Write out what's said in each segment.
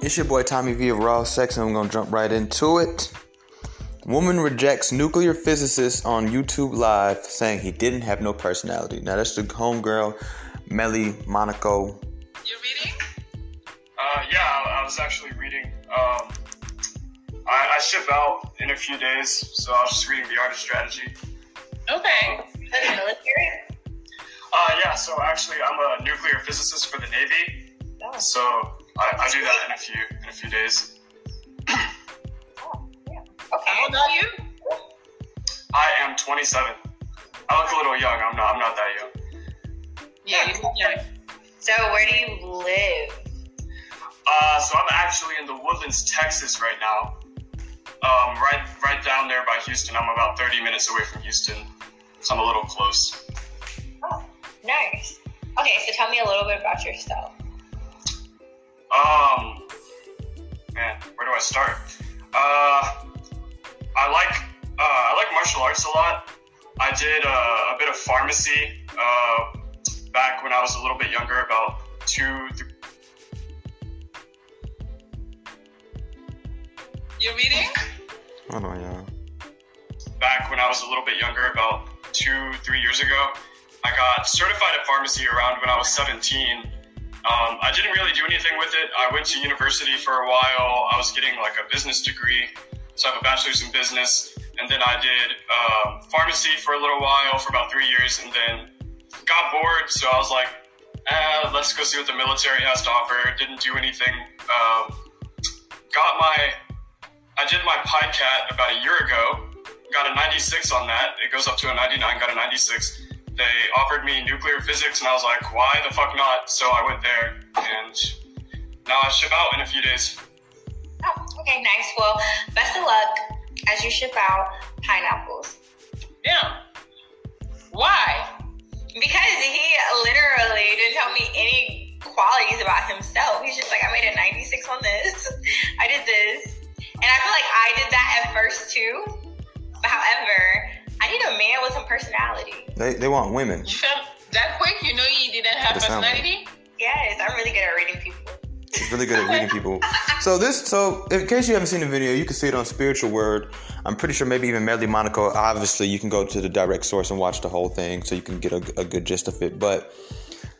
It's your boy Tommy V of Raw Sex, and I'm gonna jump right into it. Woman rejects nuclear physicist on YouTube Live saying he didn't have no personality. Now that's the homegirl, Melly Monaco. You reading? Uh, yeah, I, I was actually reading. Um, I, I ship out in a few days, so I was just reading the art of strategy. Okay. That's military? Uh, yeah, so actually, I'm a nuclear physicist for the Navy, Oh, so I, I do that in a few in a few days. oh, yeah. Okay. How old are you? I am 27. I look a little young. I'm not. I'm not that young. Yeah, you look young. So where do you live? Uh, so I'm actually in the Woodlands, Texas, right now. Um, right, right down there by Houston. I'm about 30 minutes away from Houston, so I'm a little close. Oh, nice. Okay, so tell me a little bit about yourself. Um, man, where do I start? Uh, I like uh, I like martial arts a lot. I did uh, a bit of pharmacy uh, back when I was a little bit younger, about two. Th- You reading? Hold on, y'all. back when I was a little bit younger, about two, three years ago. I got certified at pharmacy around when I was 17. Um, I didn't really do anything with it. I went to university for a while. I was getting like a business degree, so I have a bachelor's in business. And then I did um, pharmacy for a little while, for about three years, and then got bored. So I was like, eh, let's go see what the military has to offer. Didn't do anything. Um, got my, I did my PiCAT about a year ago got a 96 on that. It goes up to a 99, got a 96. They offered me nuclear physics, and I was like, why the fuck not? So I went there, and now I ship out in a few days. Oh, okay, nice. Well, best of luck as you ship out pineapples. Yeah. Why? Because he literally didn't tell me any qualities about himself. He's just like, I made a 96 on this. I did this. And I feel like I did that at first too. However, I need a man with some personality. They they want women. You felt that quick? You know you didn't have That sound personality? Yes, I'm really good at reading people. He's really good at reading people. So this, so in case you haven't seen the video, you can see it on Spiritual Word. I'm pretty sure maybe even Melly Monaco. Obviously, you can go to the direct source and watch the whole thing, so you can get a, a good gist of it. But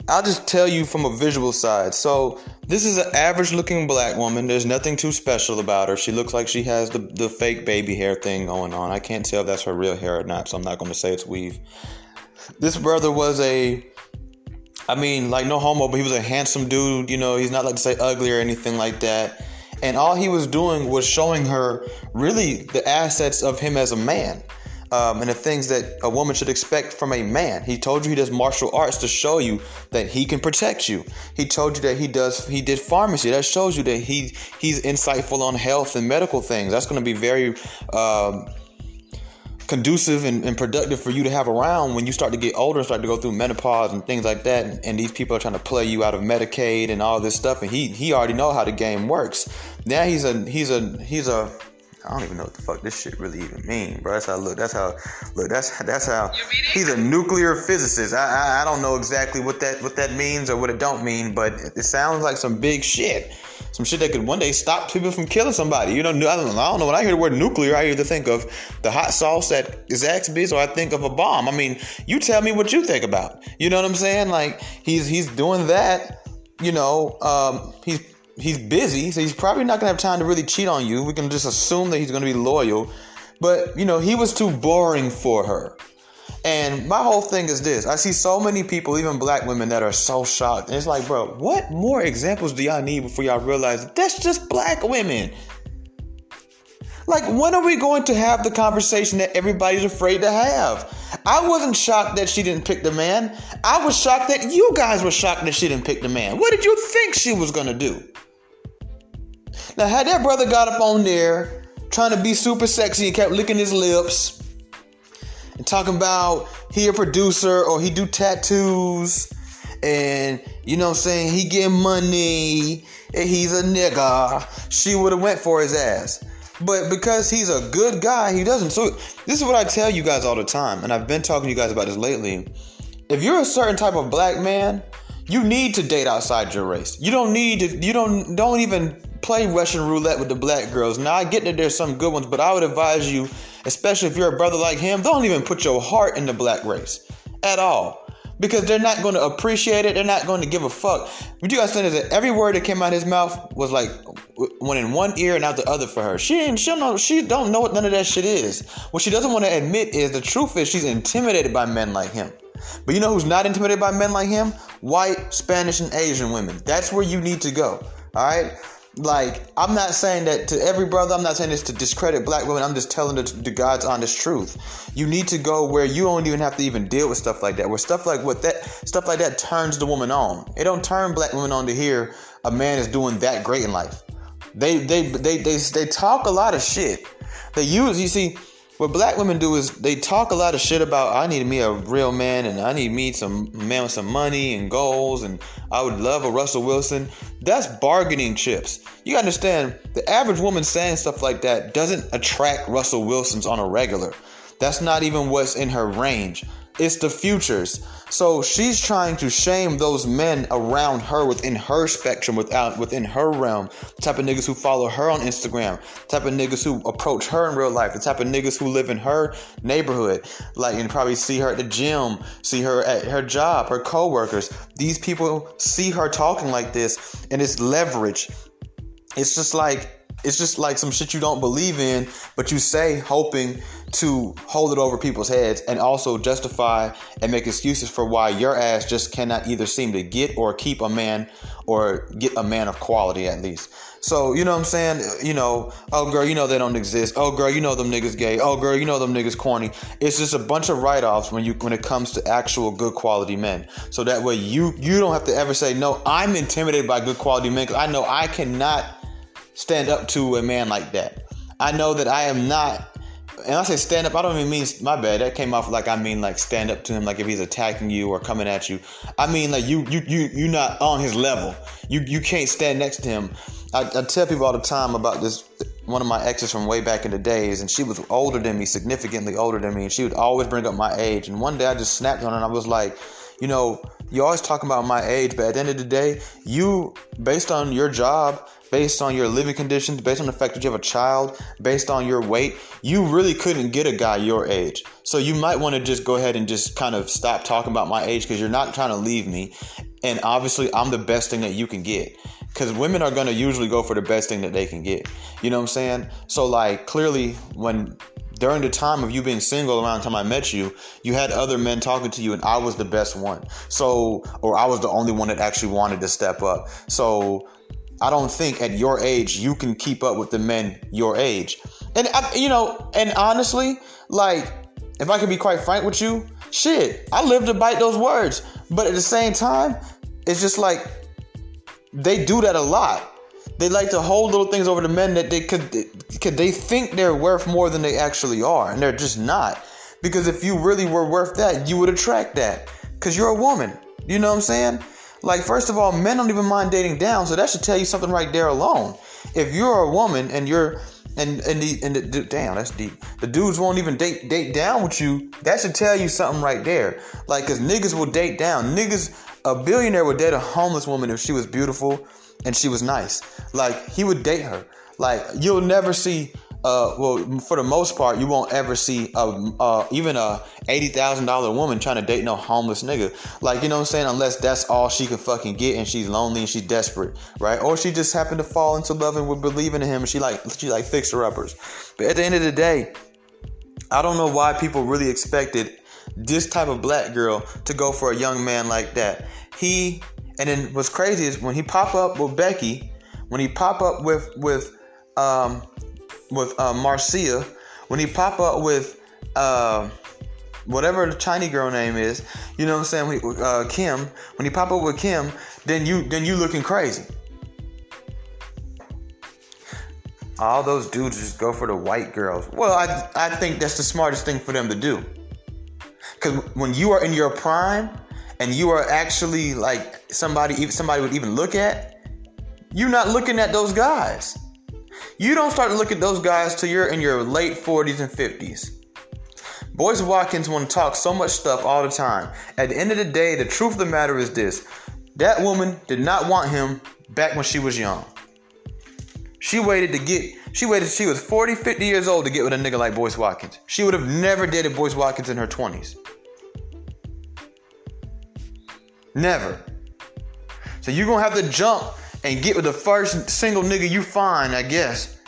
I'll just tell you from a visual side. So this is an average-looking black woman. There's nothing too special about her. She looks like she has the the fake baby hair thing going on. I can't tell if that's her real hair or not, so I'm not going to say it's weave. This brother was a I mean, like no homo, but he was a handsome dude. You know, he's not like to say ugly or anything like that. And all he was doing was showing her really the assets of him as a man. Um, and the things that a woman should expect from a man. He told you he does martial arts to show you that he can protect you. He told you that he does he did pharmacy. That shows you that he he's insightful on health and medical things. That's going to be very um, conducive and, and productive for you to have around when you start to get older and start to go through menopause and things like that and, and these people are trying to play you out of medicaid and all this stuff and he he already know how the game works now he's a he's a he's a I don't even know what the fuck this shit really even mean, bro. That's how look. That's how look. That's that's how he's a nuclear physicist. I, I I don't know exactly what that what that means or what it don't mean, but it sounds like some big shit. Some shit that could one day stop people from killing somebody. You know, I don't, I don't know. When I hear the word nuclear, I either think of the hot sauce at Zaxby's or I think of a bomb. I mean, you tell me what you think about. You know what I'm saying? Like he's he's doing that. You know, um, he's he's busy, so he's probably not gonna have time to really cheat on you. We can just assume that he's gonna be loyal. But you know, he was too boring for her. And my whole thing is this: I see so many people, even black women, that are so shocked. And it's like, bro, what more examples do y'all need before y'all realize that that's just black women? Like, when are we going to have the conversation that everybody's afraid to have? I wasn't shocked that she didn't pick the man. I was shocked that you guys were shocked that she didn't pick the man. What did you think she was gonna do? Now, had that brother got up on there trying to be super sexy and kept licking his lips and talking about he a producer or he do tattoos and you know what I'm saying he get money and he's a nigga, she would have went for his ass. But because he's a good guy, he doesn't. So this is what I tell you guys all the time, and I've been talking to you guys about this lately. If you're a certain type of black man, you need to date outside your race. You don't need to. You don't don't even play Russian roulette with the black girls. Now I get that there's some good ones, but I would advise you, especially if you're a brother like him, don't even put your heart in the black race at all. Because they're not going to appreciate it. They're not going to give a fuck. What you guys think is that every word that came out of his mouth was like went in one ear and out the other for her. She ain't she know she don't know what none of that shit is. What she doesn't want to admit is the truth is she's intimidated by men like him. But you know who's not intimidated by men like him? White, Spanish, and Asian women. That's where you need to go. All right? Like, I'm not saying that to every brother, I'm not saying this to discredit black women. I'm just telling the, the God's honest truth. You need to go where you don't even have to even deal with stuff like that. Where stuff like what that stuff like that turns the woman on. It don't turn black women on to hear a man is doing that great in life. They they they they, they talk a lot of shit. They use you see what black women do is they talk a lot of shit about I need me a real man and I need me some man with some money and goals and I would love a Russell Wilson. That's bargaining chips. You understand the average woman saying stuff like that doesn't attract Russell Wilsons on a regular. That's not even what's in her range. It's the futures. So she's trying to shame those men around her within her spectrum, without within her realm. The type of niggas who follow her on Instagram, type of niggas who approach her in real life, the type of niggas who live in her neighborhood. Like and probably see her at the gym, see her at her job, her co-workers. These people see her talking like this, and it's leverage. It's just like it's just like some shit you don't believe in, but you say hoping to hold it over people's heads and also justify and make excuses for why your ass just cannot either seem to get or keep a man or get a man of quality at least. So, you know what I'm saying? You know, oh girl, you know they don't exist. Oh girl, you know them niggas gay. Oh girl, you know them niggas corny. It's just a bunch of write-offs when you when it comes to actual good quality men. So that way you you don't have to ever say, "No, I'm intimidated by good quality men cuz I know I cannot stand up to a man like that. I know that I am not and I say stand up, I don't even mean my bad. That came off like I mean like stand up to him, like if he's attacking you or coming at you. I mean like you you you you're not on his level. You you can't stand next to him. I, I tell people all the time about this one of my exes from way back in the days, and she was older than me, significantly older than me, and she would always bring up my age. And one day I just snapped on her and I was like, you know, you always talk about my age, but at the end of the day, you based on your job based on your living conditions, based on the fact that you have a child, based on your weight, you really couldn't get a guy your age. So you might want to just go ahead and just kind of stop talking about my age because you're not trying to leave me. And obviously, I'm the best thing that you can get. Because women are going to usually go for the best thing that they can get. You know what I'm saying? So, like, clearly, when during the time of you being single around the time I met you, you had other men talking to you and I was the best one. So, or I was the only one that actually wanted to step up. So, I don't think at your age you can keep up with the men your age. And you know, and honestly, like if I could be quite frank with you, shit, I live to bite those words. But at the same time, it's just like they do that a lot. They like to hold little things over the men that they could, could they think they're worth more than they actually are, and they're just not. Because if you really were worth that, you would attract that. Because you're a woman. You know what I'm saying? Like, first of all, men don't even mind dating down, so that should tell you something right there alone. If you're a woman and you're and and the and the, damn, that's deep. The dudes won't even date date down with you. That should tell you something right there. Like, cause niggas will date down. Niggas, a billionaire would date a homeless woman if she was beautiful and she was nice. Like, he would date her. Like, you'll never see uh, well, for the most part, you won't ever see a, uh, even a eighty thousand dollar woman trying to date no homeless nigga. Like, you know what I'm saying? Unless that's all she can fucking get, and she's lonely and she's desperate, right? Or she just happened to fall into love and would believe in him, and she like she like fixer uppers. But at the end of the day, I don't know why people really expected this type of black girl to go for a young man like that. He and then what's crazy is when he pop up with Becky, when he pop up with with um with uh, Marcia, when he pop up with uh, whatever the Chinese girl name is, you know what I'm saying? uh, Kim. When he pop up with Kim, then you then you looking crazy. All those dudes just go for the white girls. Well, I I think that's the smartest thing for them to do. Cause when you are in your prime and you are actually like somebody somebody would even look at, you're not looking at those guys. You don't start to look at those guys till you're in your late 40s and 50s. Boyce Watkins want to talk so much stuff all the time. At the end of the day, the truth of the matter is this that woman did not want him back when she was young. She waited to get, she waited, she was 40, 50 years old to get with a nigga like Boyce Watkins. She would have never dated Boyce Watkins in her 20s. Never. So you're gonna have to jump and get with the first single nigga you find, I guess.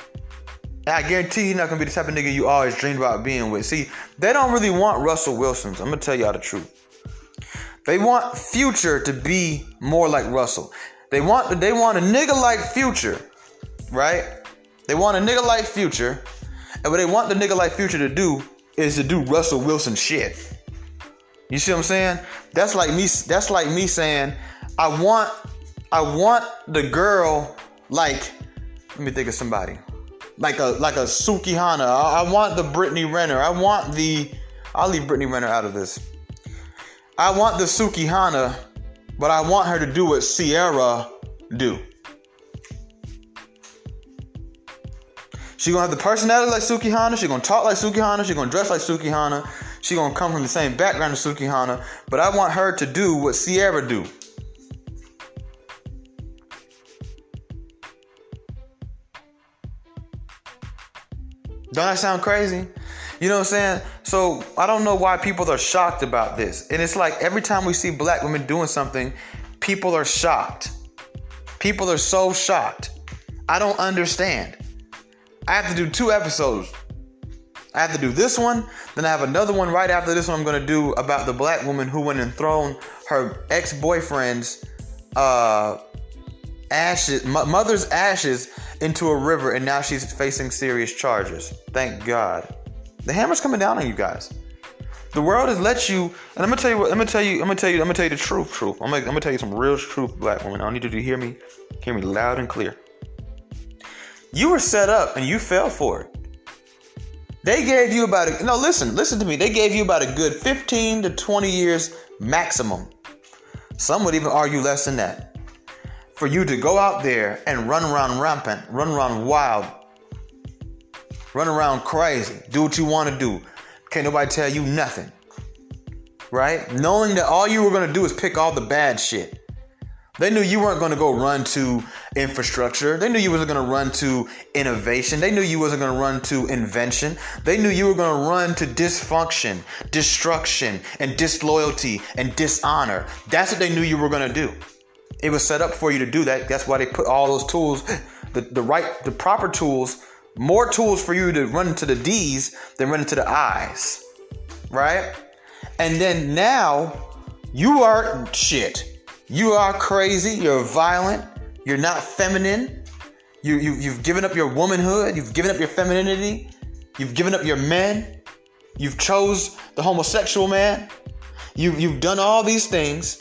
I guarantee you're not gonna be the type of nigga you always dreamed about being with. See, they don't really want Russell Wilsons. I'm gonna tell y'all the truth. They want Future to be more like Russell. They want they want a nigga like Future, right? They want a nigga like Future, and what they want the nigga like Future to do is to do Russell Wilson shit. You see what I'm saying? That's like me. That's like me saying, I want, I want the girl like. Let me think of somebody, like a like a Sukihana. I, I want the Brittany Renner. I want the. I'll leave Brittany Renner out of this. I want the Sukihana, but I want her to do what Ciara do. She gonna have the personality like Sukihana. She gonna talk like Sukihana. She gonna dress like Sukihana. She gonna come from the same background as Sukihana. But I want her to do what Ciara do. Don't that sound crazy? You know what I'm saying? So I don't know why people are shocked about this. And it's like every time we see black women doing something, people are shocked. People are so shocked. I don't understand. I have to do two episodes. I have to do this one, then I have another one right after this one I'm gonna do about the black woman who went and thrown her ex-boyfriend's uh, ashes, mother's ashes into a river, and now she's facing serious charges. Thank God. The hammer's coming down on you guys. The world has let you, and I'm gonna tell you what. I'm gonna tell you. I'm gonna tell you. I'm gonna tell you the truth. Truth. I'm gonna, I'm gonna tell you some real truth, black woman. I need you to hear me. Hear me loud and clear. You were set up, and you fell for it. They gave you about a no. Listen, listen to me. They gave you about a good 15 to 20 years maximum. Some would even argue less than that. For you to go out there and run around rampant, run around wild, run around crazy, do what you want to do. Can't nobody tell you nothing. Right? Knowing that all you were going to do is pick all the bad shit. They knew you weren't going to go run to infrastructure. They knew you wasn't going to run to innovation. They knew you wasn't going to run to invention. They knew you were going to run to dysfunction, destruction, and disloyalty and dishonor. That's what they knew you were going to do. It was set up for you to do that. That's why they put all those tools, the, the right, the proper tools more tools for you to run into the D's than run into the I's. Right? And then now you are shit. You are crazy. You're violent. You're not feminine. You, you, you've given up your womanhood. You've given up your femininity. You've given up your men. You've chose the homosexual man. You, you've done all these things.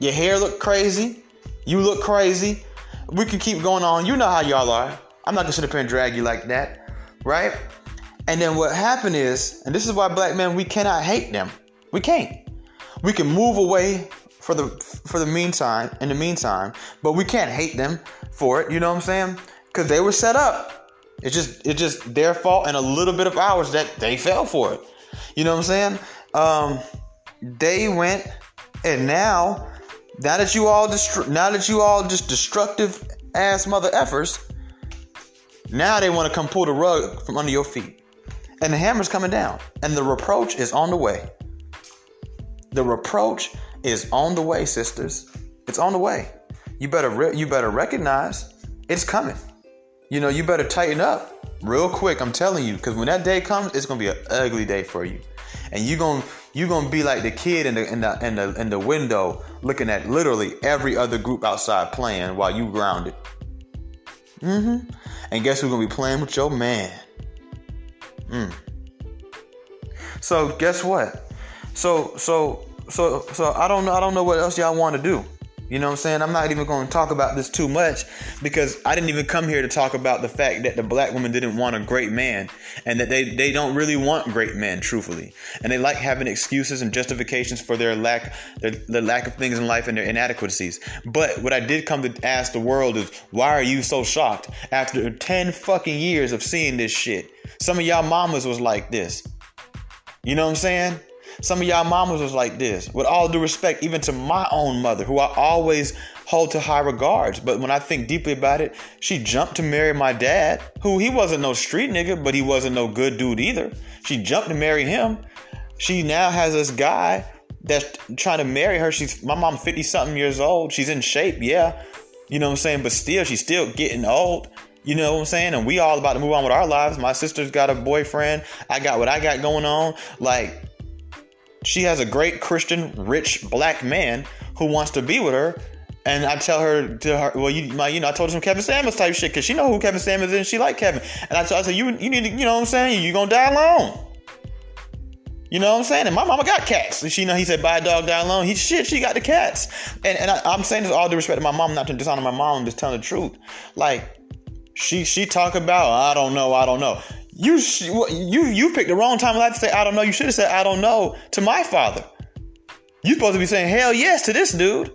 Your hair look crazy. You look crazy. We can keep going on. You know how y'all are. I'm not gonna sit up here and drag you like that, right? And then what happened is, and this is why black men we cannot hate them. We can't. We can move away for the for the meantime, in the meantime, but we can't hate them for it. You know what I'm saying? Because they were set up. It's just it's just their fault and a little bit of ours that they fell for it. You know what I'm saying? Um, they went, and now, now that you all destru- now that you all just destructive ass mother effers, now they want to come pull the rug from under your feet. And the hammer's coming down. And the reproach is on the way. The reproach is on the way, sisters. It's on the way. You better re- you better recognize it's coming. You know, you better tighten up real quick. I'm telling you, because when that day comes, it's gonna be an ugly day for you, and you gonna you gonna be like the kid in the in the in the in the window looking at literally every other group outside playing while you grounded. Mm-hmm. And guess who's gonna be playing with your man? Mm. So guess what? So so so so I don't know I don't know what else y'all want to do. You know what I'm saying? I'm not even going to talk about this too much because I didn't even come here to talk about the fact that the black woman didn't want a great man and that they, they don't really want great men, truthfully. And they like having excuses and justifications for their lack their, their lack of things in life and their inadequacies. But what I did come to ask the world is why are you so shocked after 10 fucking years of seeing this shit? Some of y'all mamas was like this. You know what I'm saying? Some of y'all mamas was like this. With all due respect, even to my own mother, who I always hold to high regards. But when I think deeply about it, she jumped to marry my dad, who he wasn't no street nigga, but he wasn't no good dude either. She jumped to marry him. She now has this guy that's trying to marry her. She's my mom 50 something years old. She's in shape, yeah. You know what I'm saying? But still, she's still getting old. You know what I'm saying? And we all about to move on with our lives. My sister's got a boyfriend. I got what I got going on. Like, she has a great Christian, rich black man who wants to be with her. And I tell her to her, well, you, my, you know, I told her some Kevin Samuels type shit because she know who Kevin Samuels is and she like Kevin. And I her, I said, you, you need to, you know what I'm saying? You gonna die alone. You know what I'm saying? And my mama got cats. And she know he said, buy a dog, die alone. He shit, she got the cats. And and I, am saying this all due respect to my mom, not to dishonor my mom, I'm just telling the truth. Like, she she talk about, I don't know, I don't know. You you you picked the wrong time of life to say I don't know. You should have said I don't know to my father. You supposed to be saying hell yes to this dude.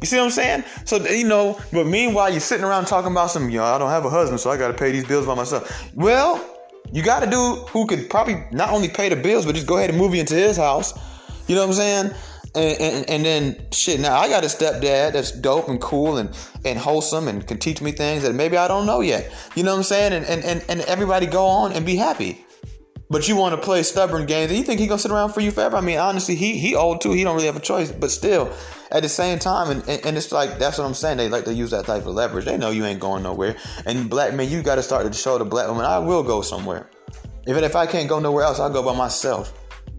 You see what I'm saying? So you know, but meanwhile you're sitting around talking about some, you I don't have a husband, so I got to pay these bills by myself. Well, you got a dude who could probably not only pay the bills, but just go ahead and move you into his house. You know what I'm saying? And, and, then shit. Now I got a stepdad that's dope and cool and, and wholesome and can teach me things that maybe I don't know yet. You know what I'm saying? And and, and, and everybody go on and be happy. But you want to play stubborn games, and you think he gonna sit around for you forever? I mean, honestly, he he old too. He don't really have a choice. But still, at the same time, and, and, and it's like that's what I'm saying. They like to use that type of leverage. They know you ain't going nowhere. And black man, you got to start to show the black woman, I will go somewhere. Even if I can't go nowhere else, I'll go by myself.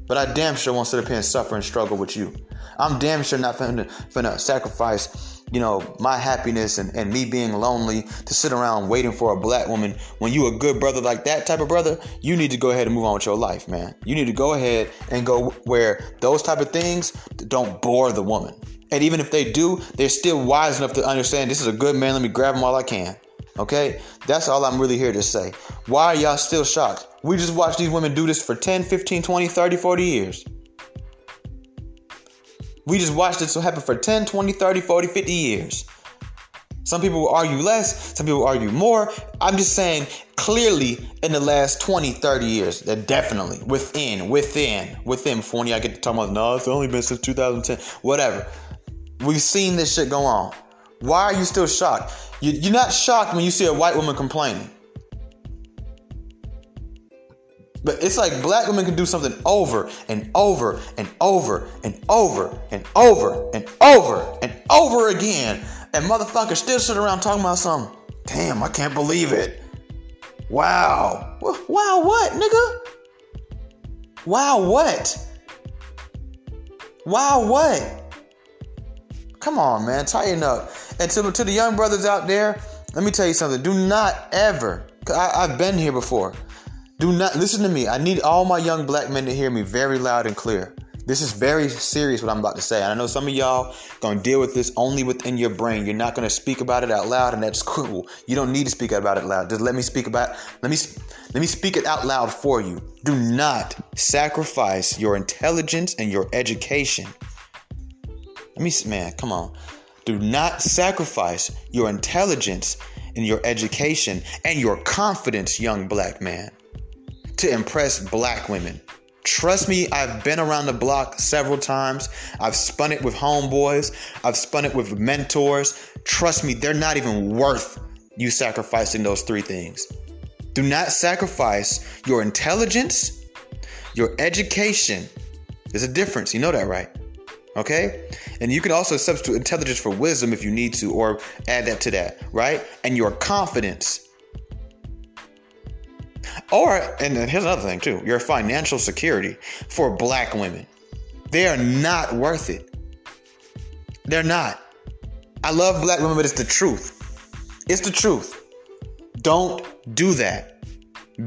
But I damn sure won't sit up here and suffer and struggle with you. I'm damn sure not finna, finna sacrifice, you know, my happiness and, and me being lonely to sit around waiting for a black woman. When you a good brother like that type of brother, you need to go ahead and move on with your life, man. You need to go ahead and go where those type of things don't bore the woman. And even if they do, they're still wise enough to understand this is a good man. Let me grab him while I can. Okay? That's all I'm really here to say. Why are y'all still shocked? We just watched these women do this for 10, 15, 20, 30, 40 years. We just watched this happen for 10, 20, 30, 40, 50 years. Some people will argue less, some people will argue more. I'm just saying clearly in the last 20, 30 years, that definitely within, within, within, before I get to talk about, no, it's only been since 2010, whatever. We've seen this shit go on. Why are you still shocked? You're not shocked when you see a white woman complaining. But it's like black women can do something over and over and over and over and over and over and over again. And motherfuckers still sit around talking about something. Damn, I can't believe it. Wow. Wow, what, nigga? Wow, what? Wow, what? Come on, man, tighten up. And to, to the young brothers out there, let me tell you something. Do not ever, I, I've been here before. Do not listen to me. I need all my young black men to hear me very loud and clear. This is very serious what I'm about to say. And I know some of y'all gonna deal with this only within your brain. You're not gonna speak about it out loud, and that's cool. You don't need to speak about it loud. Just let me speak about let me let me speak it out loud for you. Do not sacrifice your intelligence and your education. Let me man, come on. Do not sacrifice your intelligence and your education and your confidence, young black man to impress black women. Trust me, I've been around the block several times. I've spun it with homeboys, I've spun it with mentors. Trust me, they're not even worth you sacrificing those three things. Do not sacrifice your intelligence, your education. There's a difference, you know that, right? Okay? And you can also substitute intelligence for wisdom if you need to, or add that to that, right? And your confidence. Or, and here's another thing too your financial security for black women. They are not worth it. They're not. I love black women, but it's the truth. It's the truth. Don't do that.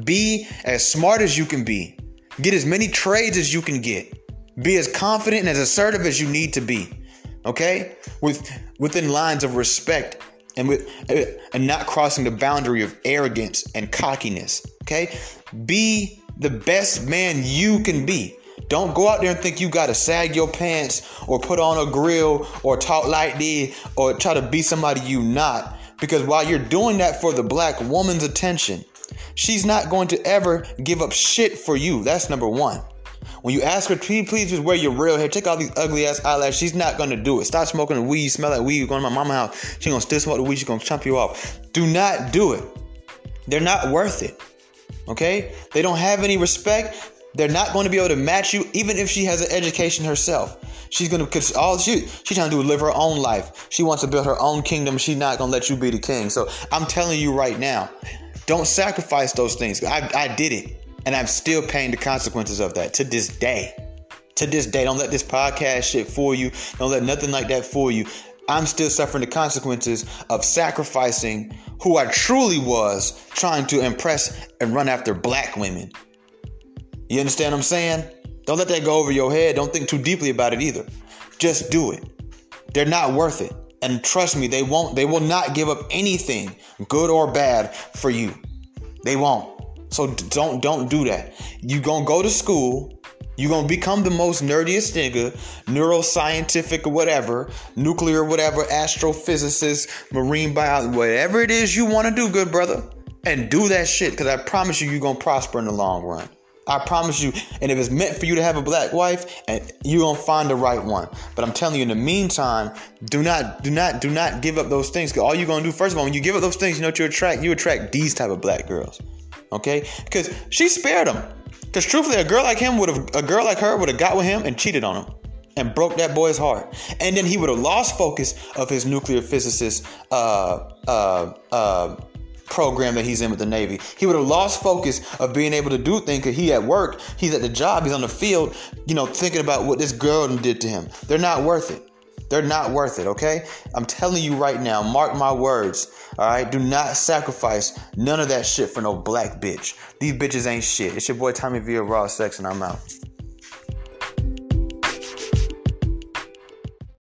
Be as smart as you can be. Get as many trades as you can get. Be as confident and as assertive as you need to be. Okay? With within lines of respect and with uh, and not crossing the boundary of arrogance and cockiness. Okay, be the best man you can be. Don't go out there and think you gotta sag your pants or put on a grill or talk like this or try to be somebody you not. Because while you're doing that for the black woman's attention, she's not going to ever give up shit for you. That's number one. When you ask her, please, just wear your real hair. Take all these ugly ass eyelashes. She's not gonna do it. Stop smoking the weed. Smell like weed. Going to my mama's house. She gonna still smoke the weed. She gonna chump you off. Do not do it. They're not worth it. Okay? They don't have any respect. They're not going to be able to match you, even if she has an education herself. She's gonna cause all she she's trying to do is live her own life. She wants to build her own kingdom. She's not gonna let you be the king. So I'm telling you right now, don't sacrifice those things. I, I did it, and I'm still paying the consequences of that to this day. To this day, don't let this podcast shit fool you. Don't let nothing like that fool you. I'm still suffering the consequences of sacrificing who I truly was trying to impress and run after black women. You understand what I'm saying? Don't let that go over your head. Don't think too deeply about it either. Just do it. They're not worth it. And trust me, they won't they will not give up anything, good or bad, for you. They won't. So don't don't do that. You gonna go to school, you gonna become the most nerdiest nigga, neuroscientific or whatever, nuclear whatever, astrophysicist, marine biology, whatever it is you wanna do, good brother. And do that shit, because I promise you you're gonna prosper in the long run. I promise you. And if it's meant for you to have a black wife, and you're gonna find the right one. But I'm telling you, in the meantime, do not, do not, do not give up those things. Cause all you're gonna do, first of all, when you give up those things, you know what you attract? You attract these type of black girls. Okay? Because she spared him. Because truthfully, a girl like him would have, a girl like her would have got with him and cheated on him. And broke that boy's heart, and then he would have lost focus of his nuclear physicist uh, uh, uh, program that he's in with the Navy. He would have lost focus of being able to do things because he at work, he's at the job, he's on the field, you know, thinking about what this girl did to him. They're not worth it. They're not worth it, okay? I'm telling you right now, mark my words, all right? Do not sacrifice none of that shit for no black bitch. These bitches ain't shit. It's your boy Tommy Villa Raw Sex, and I'm out.